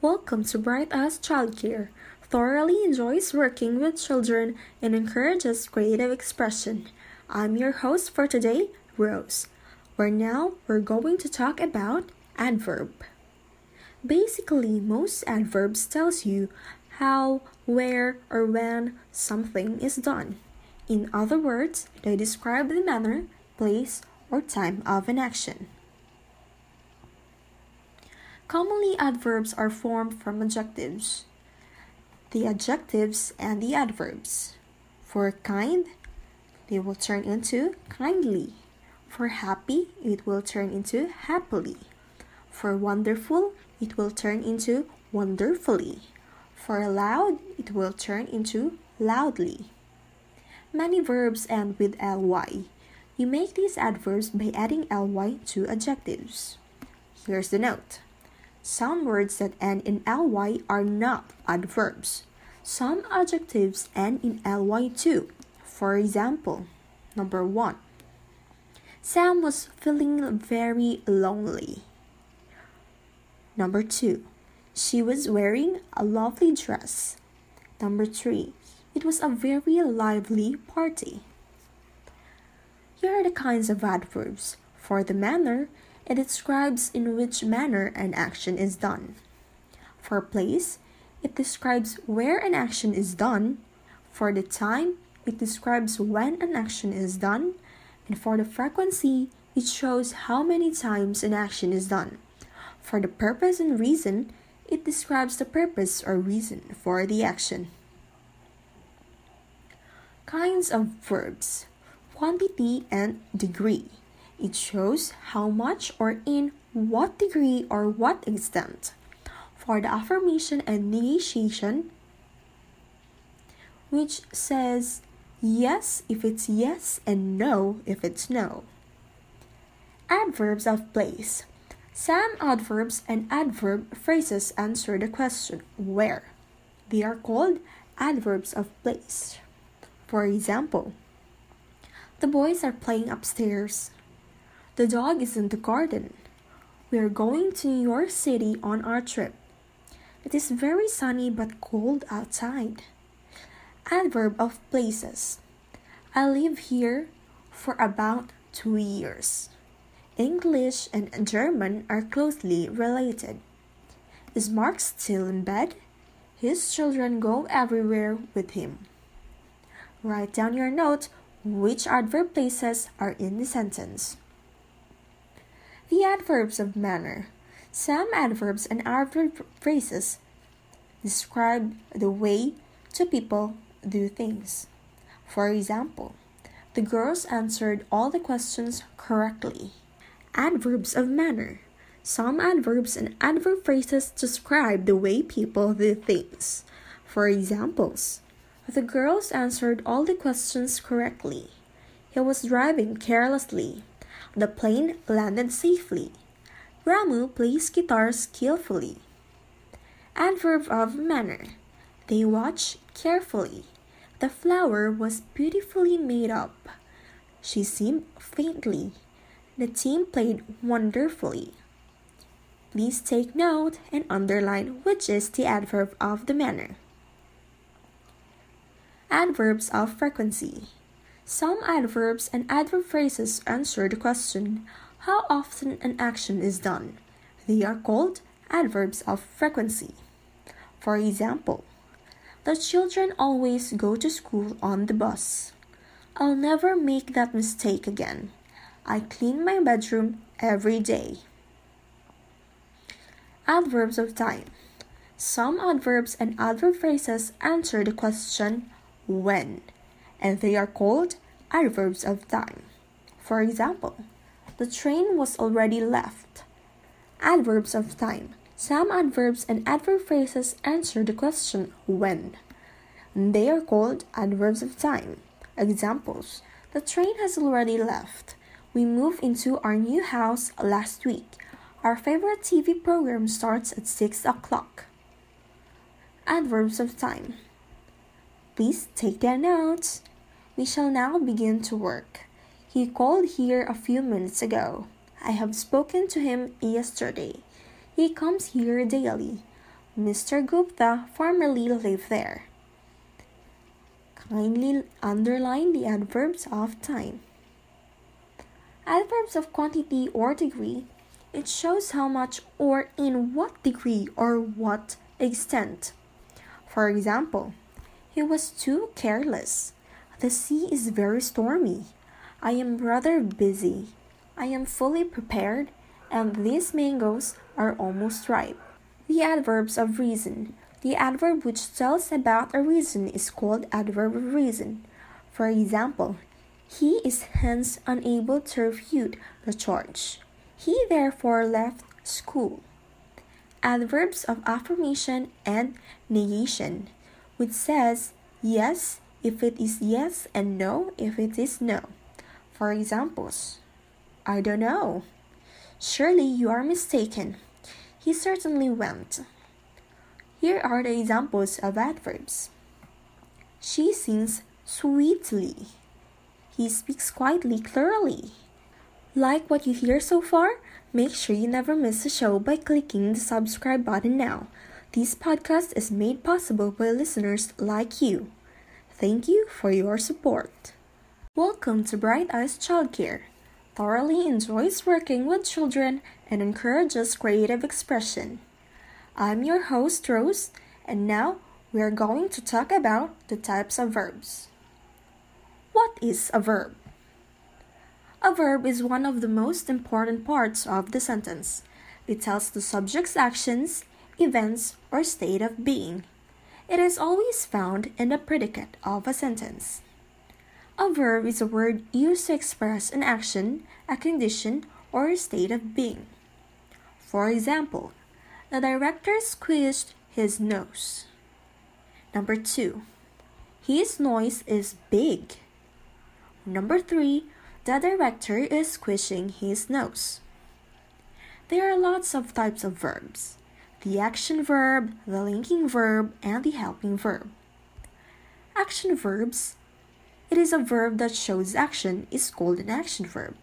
Welcome to Bright Eyes Childcare. Thoroughly enjoys working with children and encourages creative expression. I'm your host for today, Rose. Where now we're going to talk about adverb. Basically, most adverbs tells you how, where, or when something is done. In other words, they describe the manner, place, or time of an action. Commonly, adverbs are formed from adjectives. The adjectives and the adverbs. For kind, they will turn into kindly. For happy, it will turn into happily. For wonderful, it will turn into wonderfully. For loud, it will turn into loudly. Many verbs end with ly. You make these adverbs by adding ly to adjectives. Here's the note. Some words that end in ly are not adverbs. Some adjectives end in ly too. For example, number one, Sam was feeling very lonely. Number two, she was wearing a lovely dress. Number three, it was a very lively party. Here are the kinds of adverbs. For the manner, it describes in which manner an action is done. For place, it describes where an action is done. For the time, it describes when an action is done. And for the frequency, it shows how many times an action is done. For the purpose and reason, it describes the purpose or reason for the action. Kinds of verbs quantity and degree. It shows how much or in what degree or what extent. For the affirmation and negation, which says yes if it's yes and no if it's no. Adverbs of place. Some adverbs and adverb phrases answer the question where. They are called adverbs of place. For example, the boys are playing upstairs. The dog is in the garden. We are going to New York City on our trip. It is very sunny but cold outside. Adverb of places. I live here for about two years. English and German are closely related. Is Mark still in bed? His children go everywhere with him. Write down your note which adverb places are in the sentence. The adverbs of manner. Some adverbs and adverb phrases describe the way two people do things. For example, the girls answered all the questions correctly. Adverbs of manner. Some adverbs and adverb phrases describe the way people do things. For examples, the girls answered all the questions correctly. He was driving carelessly. The plane landed safely. Ramu plays guitar skillfully. Adverb of manner. They watch carefully. The flower was beautifully made up. She seemed faintly. The team played wonderfully. Please take note and underline which is the adverb of the manner. Adverbs of frequency. Some adverbs and adverb phrases answer the question how often an action is done. They are called adverbs of frequency. For example, the children always go to school on the bus. I'll never make that mistake again. I clean my bedroom every day. Adverbs of time. Some adverbs and adverb phrases answer the question when and they are called adverbs of time. For example, the train was already left. Adverbs of time. Some adverbs and adverb phrases answer the question when. They are called adverbs of time. Examples The train has already left. We moved into our new house last week. Our favorite TV program starts at 6 o'clock. Adverbs of time. Please take down notes. We shall now begin to work. He called here a few minutes ago. I have spoken to him yesterday. He comes here daily. Mr. Gupta formerly lived there. Kindly underline the adverbs of time. Adverbs of quantity or degree, it shows how much or in what degree or what extent. For example, he was too careless. The sea is very stormy. I am rather busy. I am fully prepared, and these mangoes are almost ripe. The adverbs of reason. The adverb which tells about a reason is called adverb of reason. For example, he is hence unable to refute the charge. He therefore left school. Adverbs of affirmation and negation, which says yes if it is yes and no if it is no. For examples, I don't know. Surely you are mistaken. He certainly went. Here are the examples of adverbs. She sings sweetly. He speaks quietly, clearly. Like what you hear so far? Make sure you never miss a show by clicking the subscribe button now. This podcast is made possible by listeners like you. Thank you for your support. Welcome to Bright Eyes Childcare. Thoroughly enjoys working with children and encourages creative expression. I'm your host, Rose, and now we are going to talk about the types of verbs. What is a verb? A verb is one of the most important parts of the sentence. It tells the subject's actions, events, or state of being. It is always found in the predicate of a sentence. A verb is a word used to express an action, a condition, or a state of being. For example, the director squished his nose. Number two, his noise is big. Number three, the director is squishing his nose. There are lots of types of verbs the action verb, the linking verb, and the helping verb. Action verbs it is a verb that shows action is called an action verb.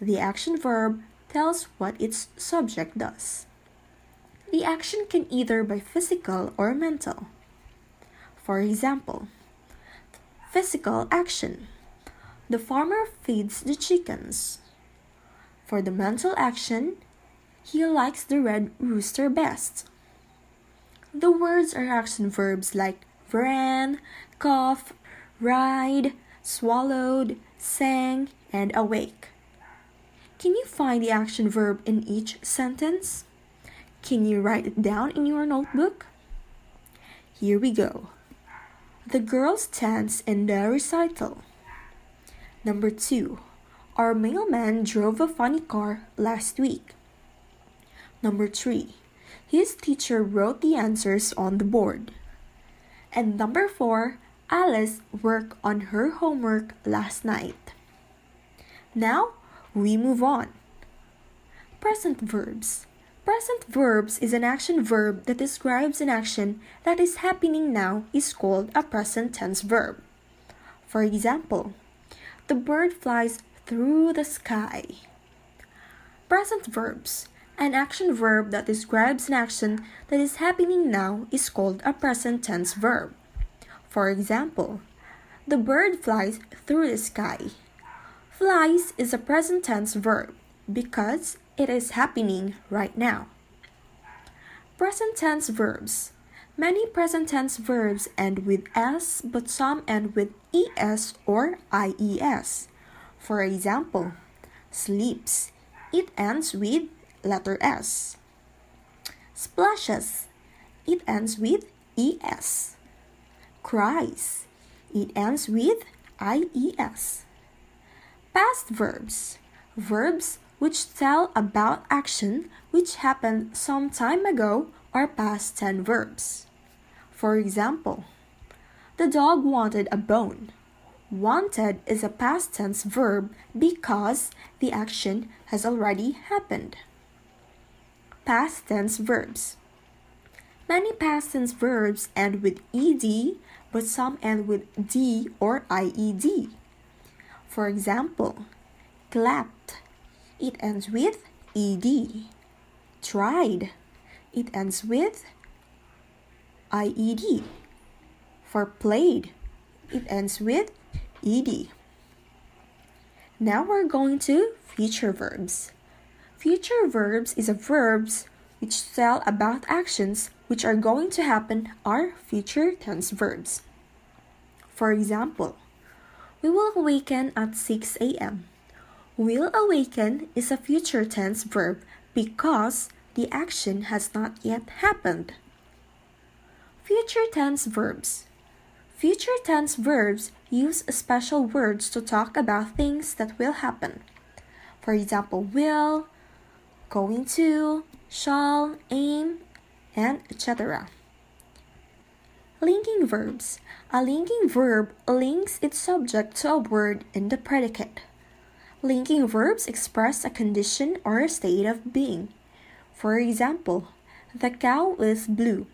The action verb tells what its subject does. The action can either be physical or mental. For example, physical action. The farmer feeds the chickens. For the mental action, he likes the red rooster best. The words are action verbs like ran, cough, ride, swallowed, sang, and awake. Can you find the action verb in each sentence? Can you write it down in your notebook? Here we go. The girls dance in the recital. Number two, our mailman drove a funny car last week. Number three, his teacher wrote the answers on the board. And number four, Alice worked on her homework last night. Now we move on. Present verbs. Present verbs is an action verb that describes an action that is happening now is called a present tense verb. For example, the bird flies through the sky. Present verbs. An action verb that describes an action that is happening now is called a present tense verb. For example, the bird flies through the sky. Flies is a present tense verb because it is happening right now. Present tense verbs. Many present tense verbs end with s, but some end with es or ies. For example, sleeps. It ends with letter s. Splashes. It ends with es. Cries. It ends with ies. Past verbs. Verbs which tell about action which happened some time ago are past tense verbs. For example, the dog wanted a bone. Wanted is a past tense verb because the action has already happened. Past tense verbs. Many past tense verbs end with ed, but some end with d or ied. For example, clapped it ends with ed. Tried. It ends with IED. For played, it ends with ED. Now we're going to future verbs. Future verbs is a verbs which tell about actions which are going to happen are future tense verbs. For example, we will awaken at 6 a.m. Will awaken is a future tense verb because the action has not yet happened. Future tense verbs. Future tense verbs use special words to talk about things that will happen. For example, will, going to, shall, aim, and etc. Linking verbs. A linking verb links its subject to a word in the predicate. Linking verbs express a condition or a state of being. For example, the cow is blue.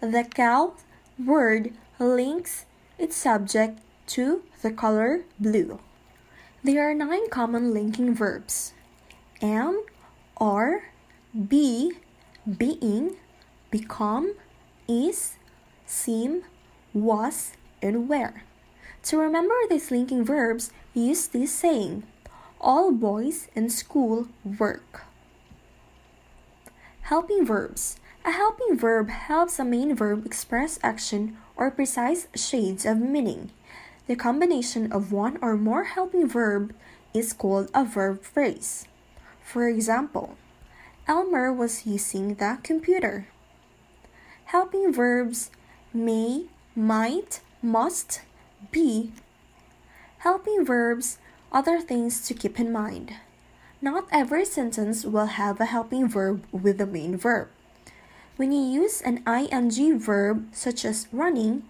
The cow word links its subject to the color blue. There are nine common linking verbs am, are, be, being, become, is, seem, was, and were. To remember these linking verbs, use this saying All boys in school work. Helping verbs. A helping verb helps a main verb express action or precise shades of meaning. The combination of one or more helping verb is called a verb phrase. For example, Elmer was using the computer. Helping verbs may, might, must, be. Helping verbs, other things to keep in mind. Not every sentence will have a helping verb with the main verb. When you use an ing verb such as running,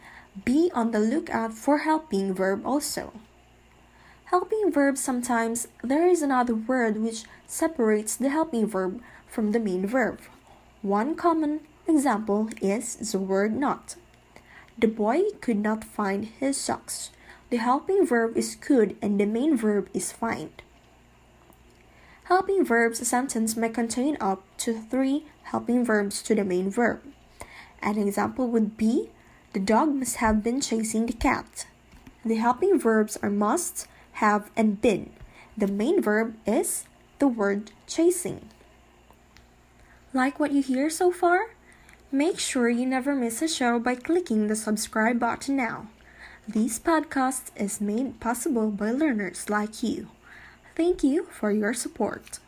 be on the lookout for helping verb also. Helping verb sometimes there is another word which separates the helping verb from the main verb. One common example is the word not. The boy could not find his socks. The helping verb is could and the main verb is find. Helping verbs a sentence may contain up to three helping verbs to the main verb. An example would be the dog must have been chasing the cat. The helping verbs are must, have, and been. The main verb is the word chasing. Like what you hear so far? Make sure you never miss a show by clicking the subscribe button now. This podcast is made possible by learners like you. Thank you for your support.